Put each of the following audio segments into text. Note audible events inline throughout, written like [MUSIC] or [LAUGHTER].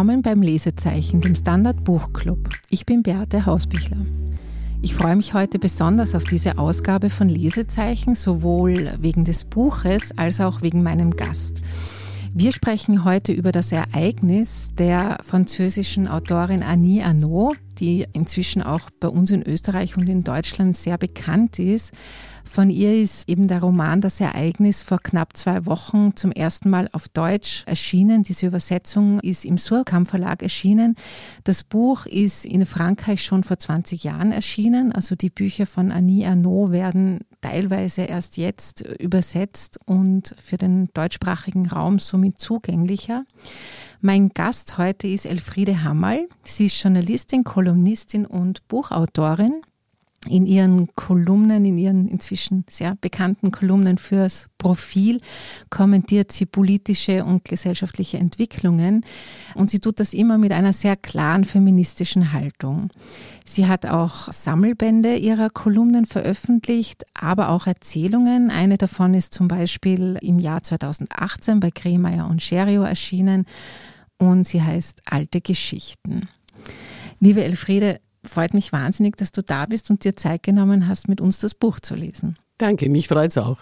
Willkommen beim Lesezeichen, dem Standard Buchclub. Ich bin Beate Hausbichler. Ich freue mich heute besonders auf diese Ausgabe von Lesezeichen, sowohl wegen des Buches als auch wegen meinem Gast. Wir sprechen heute über das Ereignis der französischen Autorin Annie Arnaud, die inzwischen auch bei uns in Österreich und in Deutschland sehr bekannt ist. Von ihr ist eben der Roman Das Ereignis vor knapp zwei Wochen zum ersten Mal auf Deutsch erschienen. Diese Übersetzung ist im Surkamp Verlag erschienen. Das Buch ist in Frankreich schon vor 20 Jahren erschienen. Also die Bücher von Annie Arnaud werden teilweise erst jetzt übersetzt und für den deutschsprachigen Raum somit zugänglicher. Mein Gast heute ist Elfriede Hammerl. Sie ist Journalistin, Kolumnistin und Buchautorin in ihren Kolumnen, in ihren inzwischen sehr bekannten Kolumnen fürs Profil kommentiert sie politische und gesellschaftliche Entwicklungen und sie tut das immer mit einer sehr klaren feministischen Haltung. Sie hat auch Sammelbände ihrer Kolumnen veröffentlicht, aber auch Erzählungen. Eine davon ist zum Beispiel im Jahr 2018 bei Kremeyer und Scherio erschienen und sie heißt Alte Geschichten. Liebe Elfriede, freut mich wahnsinnig, dass du da bist und dir Zeit genommen hast, mit uns das Buch zu lesen. Danke, mich freut es auch.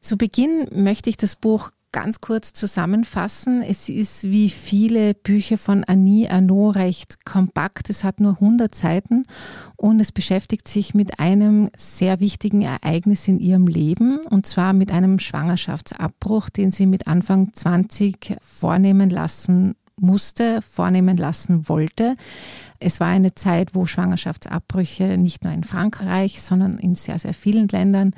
Zu Beginn möchte ich das Buch ganz kurz zusammenfassen. Es ist wie viele Bücher von Annie Arnaud recht kompakt. Es hat nur 100 Seiten und es beschäftigt sich mit einem sehr wichtigen Ereignis in ihrem Leben und zwar mit einem Schwangerschaftsabbruch, den sie mit Anfang 20 vornehmen lassen musste, vornehmen lassen wollte. Es war eine Zeit, wo Schwangerschaftsabbrüche nicht nur in Frankreich, sondern in sehr, sehr vielen Ländern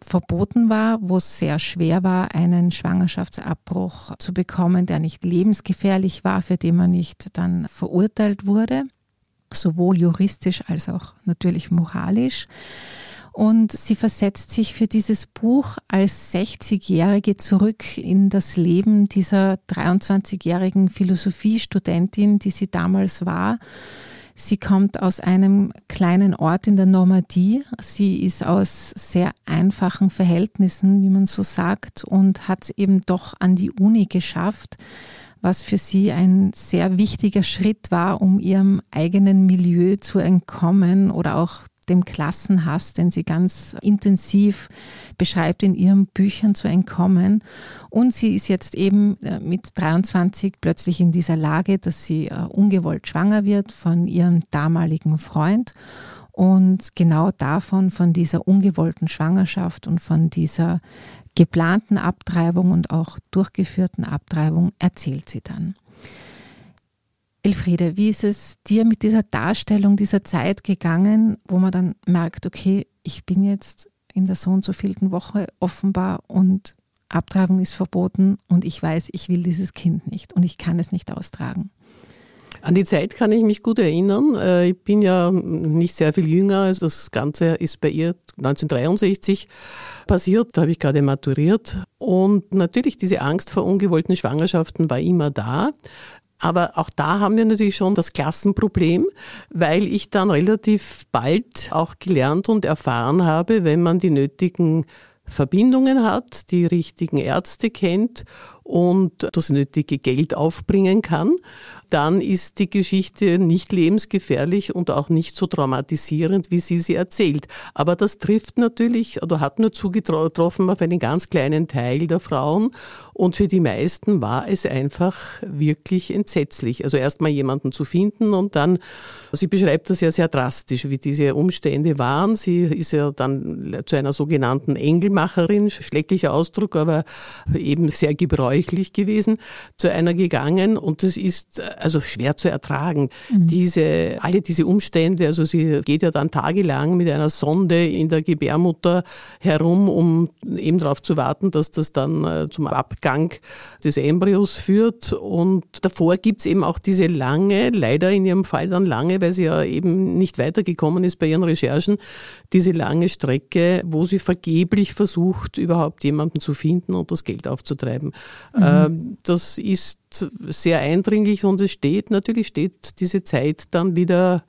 verboten war, wo es sehr schwer war, einen Schwangerschaftsabbruch zu bekommen, der nicht lebensgefährlich war, für den man nicht dann verurteilt wurde, sowohl juristisch als auch natürlich moralisch. Und sie versetzt sich für dieses Buch als 60-Jährige zurück in das Leben dieser 23-jährigen Philosophiestudentin, die sie damals war. Sie kommt aus einem kleinen Ort in der Normandie. Sie ist aus sehr einfachen Verhältnissen, wie man so sagt, und hat es eben doch an die Uni geschafft, was für sie ein sehr wichtiger Schritt war, um ihrem eigenen Milieu zu entkommen oder auch dem Klassenhass, den sie ganz intensiv beschreibt, in ihren Büchern zu entkommen. Und sie ist jetzt eben äh, mit 23 plötzlich in dieser Lage, dass sie äh, ungewollt schwanger wird von ihrem damaligen Freund. Und genau davon, von dieser ungewollten Schwangerschaft und von dieser geplanten Abtreibung und auch durchgeführten Abtreibung erzählt sie dann. Elfriede, wie ist es dir mit dieser Darstellung dieser Zeit gegangen, wo man dann merkt, okay, ich bin jetzt in der so und so vielten Woche offenbar und Abtreibung ist verboten und ich weiß, ich will dieses Kind nicht und ich kann es nicht austragen. An die Zeit kann ich mich gut erinnern. Äh, ich bin ja nicht sehr viel jünger. Also das Ganze ist bei ihr 1963 passiert. Da habe ich gerade maturiert. Und natürlich diese Angst vor ungewollten Schwangerschaften war immer da. Aber auch da haben wir natürlich schon das Klassenproblem, weil ich dann relativ bald auch gelernt und erfahren habe, wenn man die nötigen Verbindungen hat, die richtigen Ärzte kennt und das nötige Geld aufbringen kann, dann ist die Geschichte nicht lebensgefährlich und auch nicht so traumatisierend, wie sie sie erzählt. Aber das trifft natürlich oder hat nur zugetroffen auf einen ganz kleinen Teil der Frauen und für die meisten war es einfach wirklich entsetzlich. Also erstmal jemanden zu finden und dann, sie beschreibt das ja sehr drastisch, wie diese Umstände waren. Sie ist ja dann zu einer sogenannten Engelmacherin, schrecklicher Ausdruck, aber eben sehr gebräuchlich gebräuchlich gewesen, zu einer gegangen und das ist also schwer zu ertragen. Mhm. Diese, alle diese Umstände, also sie geht ja dann tagelang mit einer Sonde in der Gebärmutter herum, um eben darauf zu warten, dass das dann äh, zum Abgang des Embryos führt und davor gibt's eben auch diese lange, leider in ihrem Fall dann lange, weil sie ja eben nicht weitergekommen ist bei ihren Recherchen, diese lange Strecke, wo sie vergeblich versucht, überhaupt jemanden zu finden und das Geld aufzutreiben. Mhm. Das ist ist sehr eindringlich und es steht, natürlich steht diese Zeit dann wieder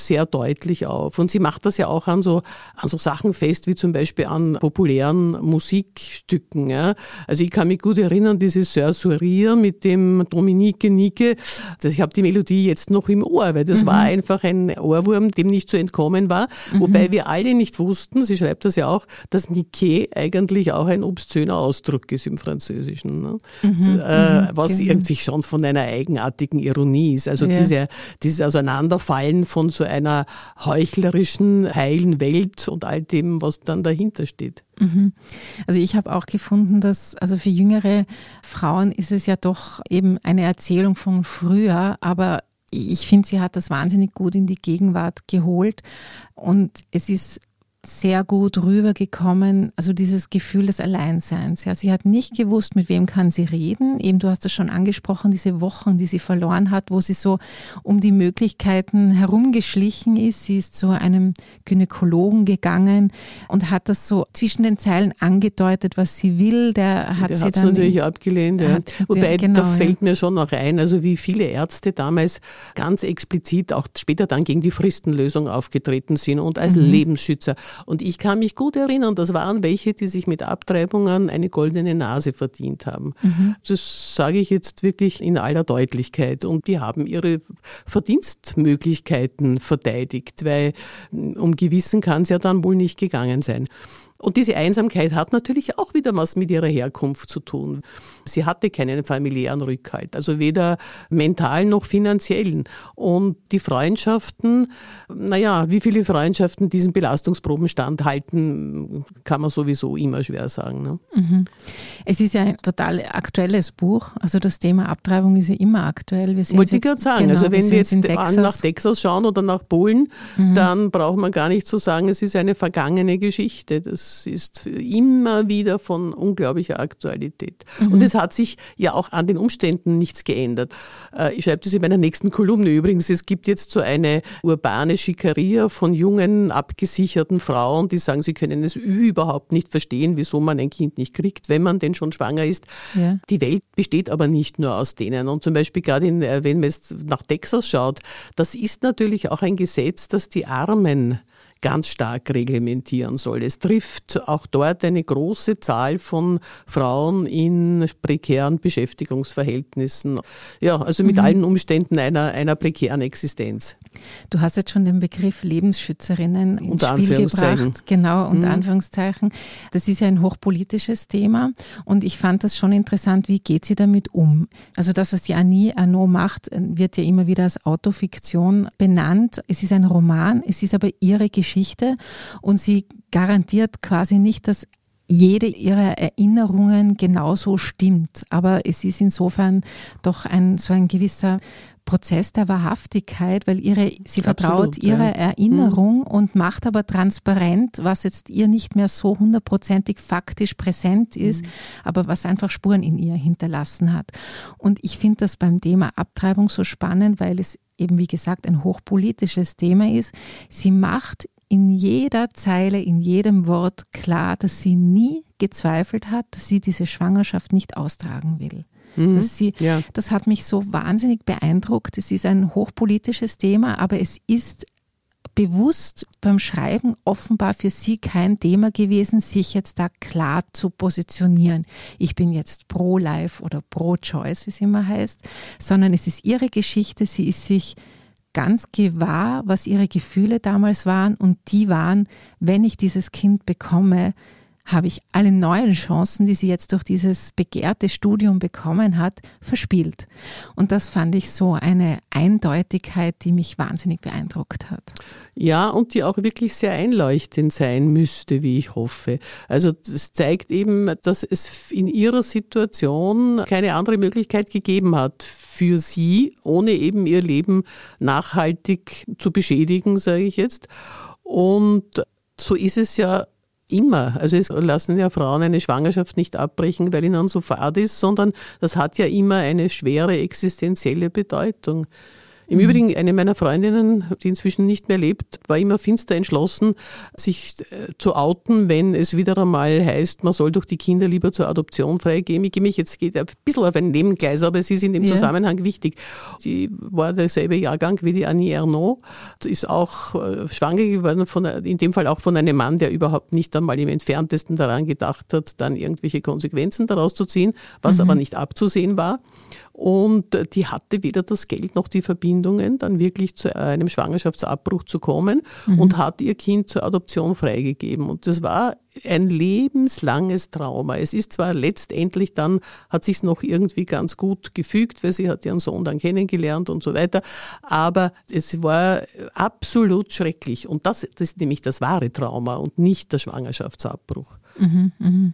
sehr deutlich auf. Und sie macht das ja auch an so, an so Sachen fest, wie zum Beispiel an populären Musikstücken. Ja. Also ich kann mich gut erinnern, dieses Sir Sourire mit dem Dominique Nike. Ich habe die Melodie jetzt noch im Ohr, weil das mhm. war einfach ein Ohrwurm, dem nicht zu entkommen war. Mhm. Wobei wir alle nicht wussten, sie schreibt das ja auch, dass Nike eigentlich auch ein obszöner Ausdruck ist im Französischen. Ne? Mhm. Äh, mhm. was genau. Irgendwie schon von einer eigenartigen Ironie ist. Also ja. diese, dieses Auseinanderfallen von so einer heuchlerischen, heilen Welt und all dem, was dann dahinter steht. Mhm. Also ich habe auch gefunden, dass also für jüngere Frauen ist es ja doch eben eine Erzählung von früher, aber ich finde, sie hat das wahnsinnig gut in die Gegenwart geholt und es ist sehr gut rübergekommen, also dieses Gefühl des Alleinseins. Ja, sie hat nicht gewusst, mit wem kann sie reden. Eben, du hast das schon angesprochen, diese Wochen, die sie verloren hat, wo sie so um die Möglichkeiten herumgeschlichen ist. Sie ist zu einem Gynäkologen gegangen und hat das so zwischen den Zeilen angedeutet, was sie will. Der hat Der sie dann natürlich abgelehnt. Ja. Wobei, genau, da fällt mir schon noch ein, also wie viele Ärzte damals ganz explizit auch später dann gegen die Fristenlösung aufgetreten sind und als mhm. Lebensschützer. Und ich kann mich gut erinnern, das waren welche, die sich mit Abtreibungen eine goldene Nase verdient haben. Mhm. Das sage ich jetzt wirklich in aller Deutlichkeit. Und die haben ihre Verdienstmöglichkeiten verteidigt, weil um Gewissen kann es ja dann wohl nicht gegangen sein. Und diese Einsamkeit hat natürlich auch wieder was mit ihrer Herkunft zu tun. Sie hatte keinen familiären Rückhalt, also weder mental noch finanziellen. Und die Freundschaften, naja, wie viele Freundschaften diesen Belastungsproben standhalten, kann man sowieso immer schwer sagen. Ne? Mhm. Es ist ja ein total aktuelles Buch. Also das Thema Abtreibung ist ja immer aktuell. Wir Wollte ich gerade sagen. Genau, also wenn wir, wir jetzt nach Texas schauen oder nach Polen, mhm. dann braucht man gar nicht zu sagen, es ist eine vergangene Geschichte. Das ist immer wieder von unglaublicher Aktualität. Mhm. Und es hat sich ja auch an den Umständen nichts geändert. Äh, ich schreibe das in meiner nächsten Kolumne übrigens. Es gibt jetzt so eine urbane Schikaria von jungen, abgesicherten Frauen, die sagen, sie können es überhaupt nicht verstehen, wieso man ein Kind nicht kriegt, wenn man denn schon schwanger ist. Ja. Die Welt besteht aber nicht nur aus denen. Und zum Beispiel gerade in, äh, wenn man jetzt nach Texas schaut, das ist natürlich auch ein Gesetz, das die Armen ganz stark reglementieren soll. Es trifft auch dort eine große Zahl von Frauen in prekären Beschäftigungsverhältnissen. Ja, also mit mhm. allen Umständen einer, einer prekären Existenz. Du hast jetzt schon den Begriff Lebensschützerinnen ins Spiel gebracht. Genau, unter mhm. Anführungszeichen. Das ist ja ein hochpolitisches Thema und ich fand das schon interessant, wie geht sie damit um? Also das, was die Annie Arnaud macht, wird ja immer wieder als Autofiktion benannt. Es ist ein Roman, es ist aber ihre Geschichte und sie garantiert quasi nicht, dass jede ihrer Erinnerungen genauso stimmt. Aber es ist insofern doch ein, so ein gewisser Prozess der Wahrhaftigkeit, weil ihre, sie vertraut Absolut, ihrer ja. Erinnerung mhm. und macht aber transparent, was jetzt ihr nicht mehr so hundertprozentig faktisch präsent ist, mhm. aber was einfach Spuren in ihr hinterlassen hat. Und ich finde das beim Thema Abtreibung so spannend, weil es eben, wie gesagt, ein hochpolitisches Thema ist. Sie macht in jeder Zeile, in jedem Wort klar, dass sie nie gezweifelt hat, dass sie diese Schwangerschaft nicht austragen will. Mhm. Sie, ja. Das hat mich so wahnsinnig beeindruckt. Es ist ein hochpolitisches Thema, aber es ist bewusst beim Schreiben offenbar für sie kein Thema gewesen, sich jetzt da klar zu positionieren. Ich bin jetzt pro-life oder pro-choice, wie es immer heißt, sondern es ist ihre Geschichte. Sie ist sich ganz gewahr, was ihre Gefühle damals waren. Und die waren, wenn ich dieses Kind bekomme, habe ich alle neuen Chancen, die sie jetzt durch dieses begehrte Studium bekommen hat, verspielt. Und das fand ich so eine Eindeutigkeit, die mich wahnsinnig beeindruckt hat. Ja, und die auch wirklich sehr einleuchtend sein müsste, wie ich hoffe. Also das zeigt eben, dass es in ihrer Situation keine andere Möglichkeit gegeben hat für sie, ohne eben ihr Leben nachhaltig zu beschädigen, sage ich jetzt. Und so ist es ja immer. Also es lassen ja Frauen eine Schwangerschaft nicht abbrechen, weil ihnen so fad ist, sondern das hat ja immer eine schwere existenzielle Bedeutung. Im mhm. Übrigen, eine meiner Freundinnen, die inzwischen nicht mehr lebt, war immer finster entschlossen, sich äh, zu outen, wenn es wieder einmal heißt, man soll doch die Kinder lieber zur Adoption freigeben. Ich gehe mich jetzt geht ein bisschen auf ein Nebengleis, aber es ist in dem ja. Zusammenhang wichtig. Sie war derselbe Jahrgang wie die Annie Ernaux, ist auch äh, schwanger geworden, von, in dem Fall auch von einem Mann, der überhaupt nicht einmal im entferntesten daran gedacht hat, dann irgendwelche Konsequenzen daraus zu ziehen, was mhm. aber nicht abzusehen war. Und die hatte weder das Geld noch die Verbindungen, dann wirklich zu einem Schwangerschaftsabbruch zu kommen mhm. und hat ihr Kind zur Adoption freigegeben. Und das war ein lebenslanges Trauma. Es ist zwar letztendlich dann, hat sich noch irgendwie ganz gut gefügt, weil sie hat ihren Sohn dann kennengelernt und so weiter, aber es war absolut schrecklich. Und das, das ist nämlich das wahre Trauma und nicht der Schwangerschaftsabbruch. Mhm, mh.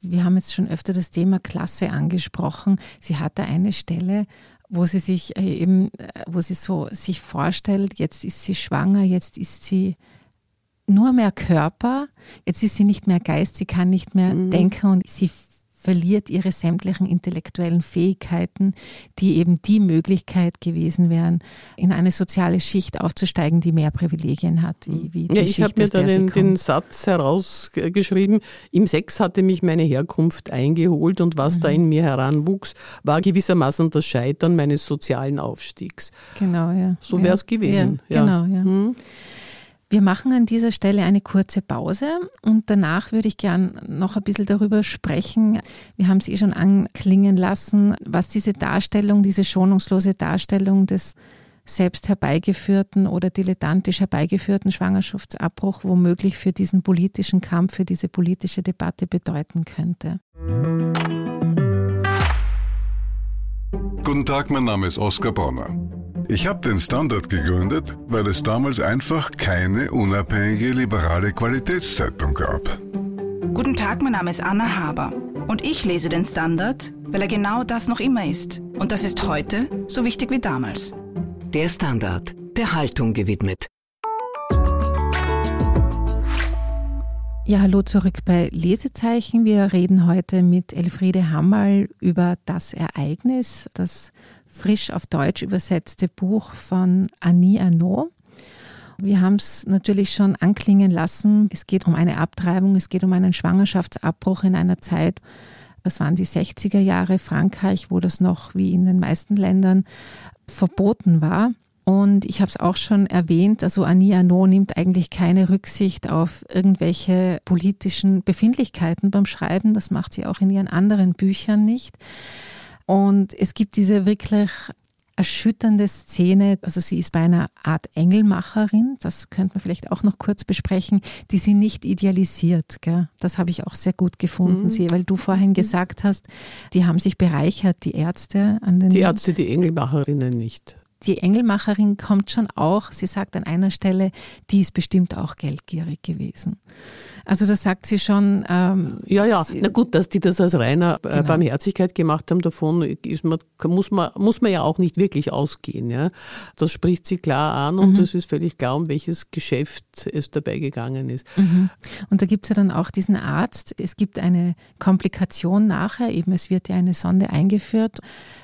Wir haben jetzt schon öfter das Thema Klasse angesprochen. Sie hat da eine Stelle, wo sie sich äh, eben, äh, wo sie so sich vorstellt, jetzt ist sie schwanger, jetzt ist sie nur mehr Körper, jetzt ist sie nicht mehr Geist, sie kann nicht mehr mhm. denken und sie verliert ihre sämtlichen intellektuellen Fähigkeiten, die eben die Möglichkeit gewesen wären, in eine soziale Schicht aufzusteigen, die mehr Privilegien hat. Wie ja, ich habe mir da den, den, Satz herausgeschrieben, im Sex hatte mich meine Herkunft eingeholt und was mhm. da in mir heranwuchs, war gewissermaßen das Scheitern meines sozialen Aufstiegs. Genau, ja. So wäre es gewesen. Ja, Genau, ja. Mhm. Wir machen an dieser Stelle eine kurze Pause und danach würde ich gern noch ein bisschen darüber sprechen. Wir haben es eh schon anklingen lassen, was diese Darstellung, diese schonungslose Darstellung des selbst herbeigeführten oder dilettantisch herbeigeführten Schwangerschaftsabbruch womöglich für diesen politischen Kampf, für diese politische Debatte bedeuten könnte. Guten Tag, mein Name ist Oskar Bonner. Ich habe den Standard gegründet, weil es damals einfach keine unabhängige liberale Qualitätszeitung gab. Guten Tag, mein Name ist Anna Haber und ich lese den Standard, weil er genau das noch immer ist. Und das ist heute so wichtig wie damals. Der Standard, der Haltung gewidmet. Ja, hallo zurück bei Lesezeichen. Wir reden heute mit Elfriede Hammerl über das Ereignis, das frisch auf Deutsch übersetzte Buch von Annie Arnaud. Wir haben es natürlich schon anklingen lassen. Es geht um eine Abtreibung, es geht um einen Schwangerschaftsabbruch in einer Zeit, das waren die 60er Jahre Frankreich, wo das noch wie in den meisten Ländern verboten war. Und ich habe es auch schon erwähnt, also Annie Arnaud nimmt eigentlich keine Rücksicht auf irgendwelche politischen Befindlichkeiten beim Schreiben. Das macht sie auch in ihren anderen Büchern nicht. Und es gibt diese wirklich erschütternde Szene, also sie ist bei einer Art Engelmacherin, das könnte man vielleicht auch noch kurz besprechen, die sie nicht idealisiert. Gell? Das habe ich auch sehr gut gefunden, mhm. sie, weil du vorhin mhm. gesagt hast, die haben sich bereichert, die Ärzte an den. Die Ärzte, die Engelmacherinnen nicht. Die Engelmacherin kommt schon auch, sie sagt an einer Stelle, die ist bestimmt auch geldgierig gewesen. Also das sagt sie schon. Ähm, ja, ja, na gut, dass die das aus reiner äh, genau. Barmherzigkeit gemacht haben, davon man, muss, man, muss man ja auch nicht wirklich ausgehen. Ja? Das spricht sie klar an und mhm. es ist völlig klar, um welches Geschäft es dabei gegangen ist. Mhm. Und da gibt es ja dann auch diesen Arzt. Es gibt eine Komplikation nachher, eben es wird ja eine Sonde eingeführt,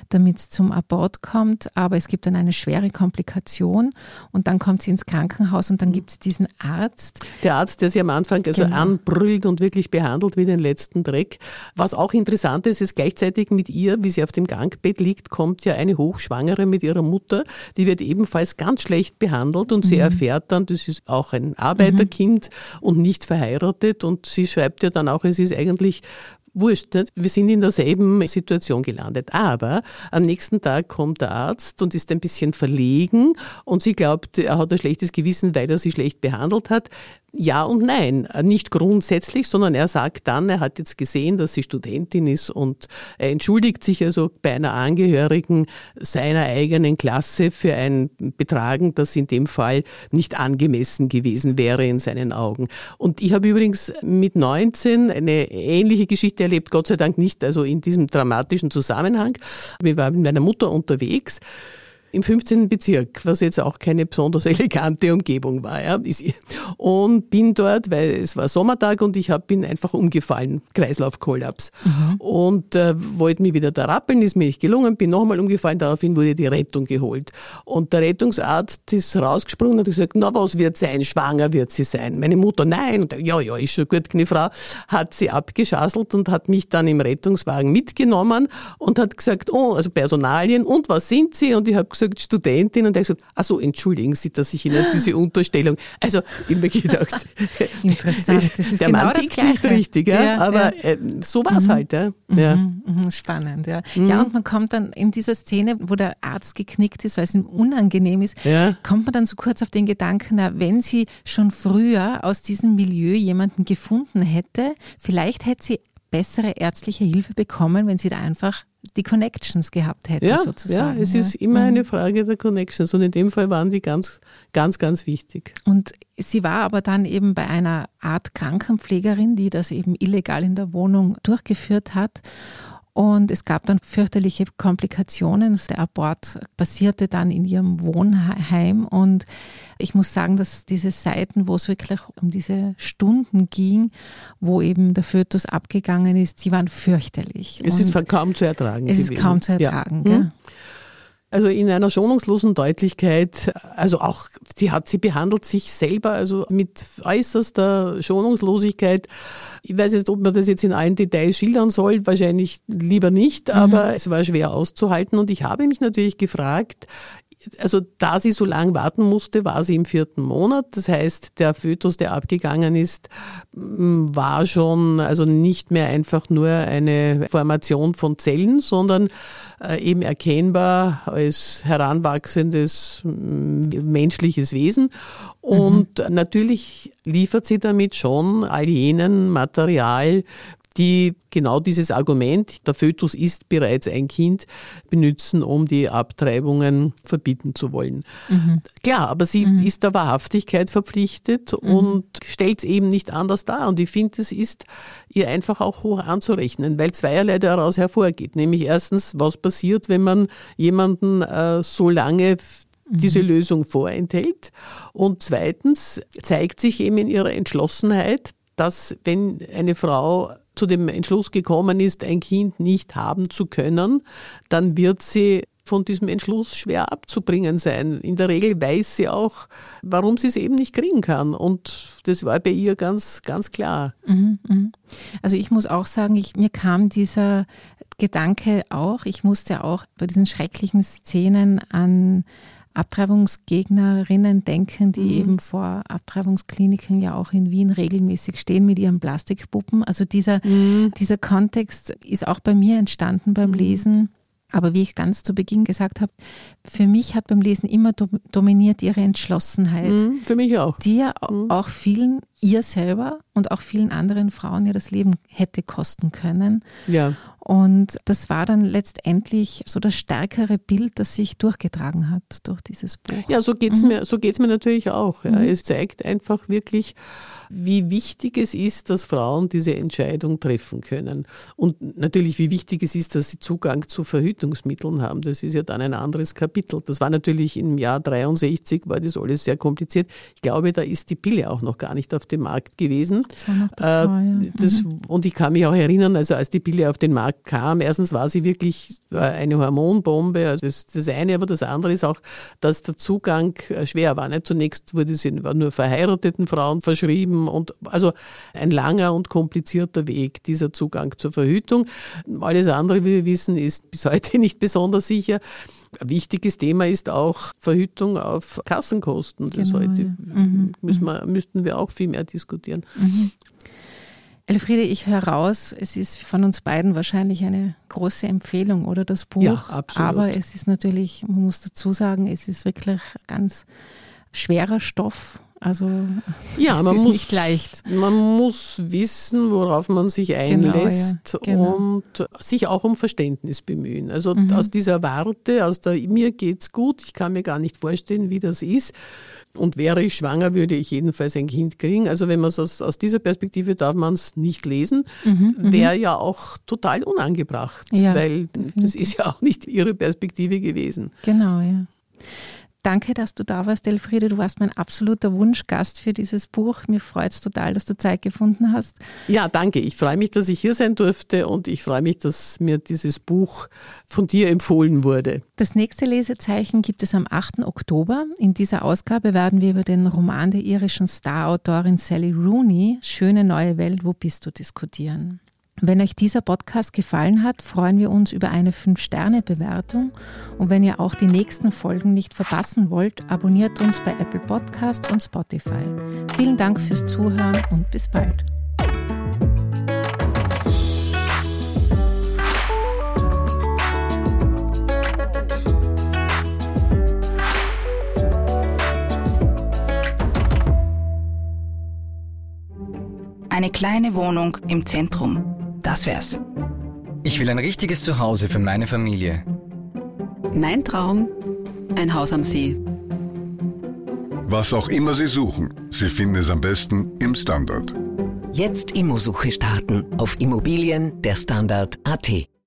damit es zum Abort kommt, aber es gibt dann eine schwere Komplikation und dann kommt sie ins Krankenhaus und dann mhm. gibt es diesen Arzt. Der Arzt, der sie am Anfang also genau. anbrüllt und wirklich behandelt wie den letzten Dreck. Was auch interessant ist, ist gleichzeitig mit ihr, wie sie auf dem Gangbett liegt, kommt ja eine Hochschwangere mit ihrer Mutter. Die wird ebenfalls ganz schlecht behandelt und mhm. sie erfährt dann, das ist auch ein Arbeiterkind mhm. und nicht verheiratet und sie schreibt ja dann auch, es ist eigentlich wurscht, nicht? wir sind in derselben Situation gelandet. Aber am nächsten Tag kommt der Arzt und ist ein bisschen verlegen und sie glaubt, er hat ein schlechtes Gewissen, weil er sie schlecht behandelt hat. Ja und nein, nicht grundsätzlich, sondern er sagt dann, er hat jetzt gesehen, dass sie Studentin ist und er entschuldigt sich also bei einer Angehörigen seiner eigenen Klasse für ein Betragen, das in dem Fall nicht angemessen gewesen wäre in seinen Augen. Und ich habe übrigens mit 19 eine ähnliche Geschichte erlebt, Gott sei Dank nicht also in diesem dramatischen Zusammenhang. Wir waren mit meiner Mutter unterwegs im 15. Bezirk, was jetzt auch keine besonders elegante Umgebung war. Ja. Und bin dort, weil es war Sommertag und ich hab, bin einfach umgefallen, Kreislaufkollaps. Mhm. Und äh, wollte mich wieder da rappeln, ist mir nicht gelungen, bin nochmal umgefallen, daraufhin wurde die Rettung geholt. Und der Rettungsarzt ist rausgesprungen und hat gesagt, na was wird sein, schwanger wird sie sein. Meine Mutter, nein. Und ja, ja, ist schon gut, keine Frau, hat sie abgeschasselt und hat mich dann im Rettungswagen mitgenommen und hat gesagt, oh, also Personalien und was sind Sie? Und ich habe gesagt, Studentin und er hat gesagt, ach so, entschuldigen Sie, dass ich Ihnen diese Unterstellung, also immer gedacht. [LAUGHS] Interessant, das ist der genau Mann das tickt Gleiche. nicht richtig, ja, Ja, aber ja. Äh, so war es halt. Ja. Ja. Mhm, mhm, spannend, ja. Ja, und man kommt dann in dieser Szene, wo der Arzt geknickt ist, weil es ihm unangenehm ist, Ja. kommt man dann so kurz auf den Gedanken, na, wenn sie schon früher aus diesem Milieu jemanden gefunden hätte, vielleicht hätte sie bessere ärztliche Hilfe bekommen, wenn sie da einfach die Connections gehabt hätte, Ja, sozusagen. ja, es ist immer eine Frage der Connections und in dem Fall waren die ganz, ganz, ganz wichtig. Und sie war aber dann eben bei einer Art Krankenpflegerin, die das eben illegal in der Wohnung durchgeführt hat. Und es gab dann fürchterliche Komplikationen. Der Abort passierte dann in ihrem Wohnheim. Und ich muss sagen, dass diese Seiten, wo es wirklich um diese Stunden ging, wo eben der Fötus abgegangen ist, die waren fürchterlich. Es Und ist kaum zu ertragen. es ist gewesen. kaum zu Ja. ertragen. Hm. Gell? Also in einer schonungslosen Deutlichkeit, also auch, sie hat, sie behandelt sich selber, also mit äußerster Schonungslosigkeit. Ich weiß nicht, ob man das jetzt in allen Details schildern soll, wahrscheinlich lieber nicht, aber es war schwer auszuhalten und ich habe mich natürlich gefragt, also da sie so lange warten musste, war sie im vierten Monat. Das heißt, der Fötus, der abgegangen ist, war schon also nicht mehr einfach nur eine Formation von Zellen, sondern äh, eben erkennbar als heranwachsendes menschliches Wesen. Und natürlich liefert sie damit schon all jenen Material, die genau dieses Argument, der Fötus ist bereits ein Kind, benutzen, um die Abtreibungen verbieten zu wollen. Klar, aber sie ist der Wahrhaftigkeit verpflichtet und stellt es eben nicht anders dar. Und ich finde, es ist ihr einfach auch hoch anzurechnen, weil zweierlei daraus hervorgeht. Nämlich erstens, was passiert, wenn man jemanden äh, so lange diese Lösung vorenthält. Und zweitens zeigt sich eben in ihrer Entschlossenheit, dass wenn eine Frau zu dem Entschluss gekommen ist, ein Kind nicht haben zu können, dann wird sie von diesem Entschluss schwer abzubringen sein. In der Regel weiß sie auch, warum sie es eben nicht kriegen kann. Und das war bei ihr ganz, ganz klar. Also ich muss auch sagen, ich, mir kam dieser Gedanke auch, ich musste auch bei diesen schrecklichen Szenen an Abtreibungsgegnerinnen denken, die eben vor Abtreibungskliniken ja auch in Wien regelmäßig stehen mit ihren Plastikpuppen. Also dieser, dieser Kontext ist auch bei mir entstanden beim Lesen. Aber wie ich ganz zu Beginn gesagt habe, für mich hat beim Lesen immer dom- dominiert ihre Entschlossenheit Mhm, für mich auch. die ja auch vielen, ihr selber und auch vielen anderen Frauen ja das Leben hätte kosten können. Ja. Und das war dann letztendlich so das stärkere Bild, das sich durchgetragen hat durch dieses Buch. Ja, so geht's mir, so geht's mir natürlich auch. Ja. Es zeigt einfach wirklich, wie wichtig es ist, dass Frauen diese Entscheidung treffen können. Und natürlich, wie wichtig es ist, dass sie Zugang zu Verhütungsmitteln haben. Das ist ja dann ein anderes Kapitel. Das war natürlich im Jahr 63, war das alles sehr kompliziert. Ich glaube, da ist die Pille auch noch gar nicht auf dem Markt gewesen. Das. Äh, das, Und ich kann mich auch erinnern, also als die Pille auf den Markt kam, erstens war sie wirklich äh, eine Hormonbombe, also das, das eine, aber das andere ist auch, dass der Zugang äh, schwer war. Nicht? Zunächst wurde sie nur verheirateten Frauen verschrieben und also ein langer und komplizierter Weg, dieser Zugang zur Verhütung. Alles andere, wie wir wissen, ist bis heute [LAUGHS] nicht besonders sicher. Ein wichtiges Thema ist auch Verhütung auf Kassenkosten. Das Genau, heute ja. Mhm, müssen wir, müssten wir auch viel mehr diskutieren. Elfriede, ich höre raus, es ist von uns beiden wahrscheinlich eine große Empfehlung, oder das Buch. Ja, absolut. Aber es ist natürlich, man muss dazu sagen, es ist wirklich ganz schwerer Stoff. Also Ja, es man ist muss, nicht leicht. Man muss wissen, worauf man sich Genau, einlässt ja, genau. und sich auch um Verständnis bemühen. Also Mhm. aus dieser Warte, aus der mir geht's gut, ich kann mir gar nicht vorstellen, wie das ist. Und wäre ich schwanger, würde ich jedenfalls ein Kind kriegen. Also wenn man es aus, aus dieser Perspektive darf man es nicht lesen, wäre ja auch total unangebracht, Mhm, Ja, weil das ist ja auch nicht ihre Perspektive gewesen. Genau, ja. Danke, dass du da warst, Elfriede. Du warst mein absoluter Wunschgast für dieses Buch. Mir freut es total, dass du Zeit gefunden hast. Ja, danke. Ich freue mich, dass ich hier sein durfte und ich freue mich, dass mir dieses Buch von dir empfohlen wurde. Das nächste Lesezeichen gibt es am 8. Oktober. In dieser Ausgabe werden wir über den Roman der irischen Starautorin Sally Rooney, Schöne neue Welt, wo bist du, diskutieren. Wenn euch dieser Podcast gefallen hat, freuen wir uns über eine 5-Sterne-Bewertung. Und wenn ihr auch die nächsten Folgen nicht verpassen wollt, abonniert uns bei Apple Podcasts und Spotify. Vielen Dank fürs Zuhören und bis bald. Eine kleine Wohnung im Zentrum das wär's. Ich will ein richtiges Zuhause für meine Familie. Mein Traum, ein Haus am See. Was auch immer Sie suchen, Sie finden es am besten im Standard. Jetzt Immosuche starten auf Immobilien der Standard.at.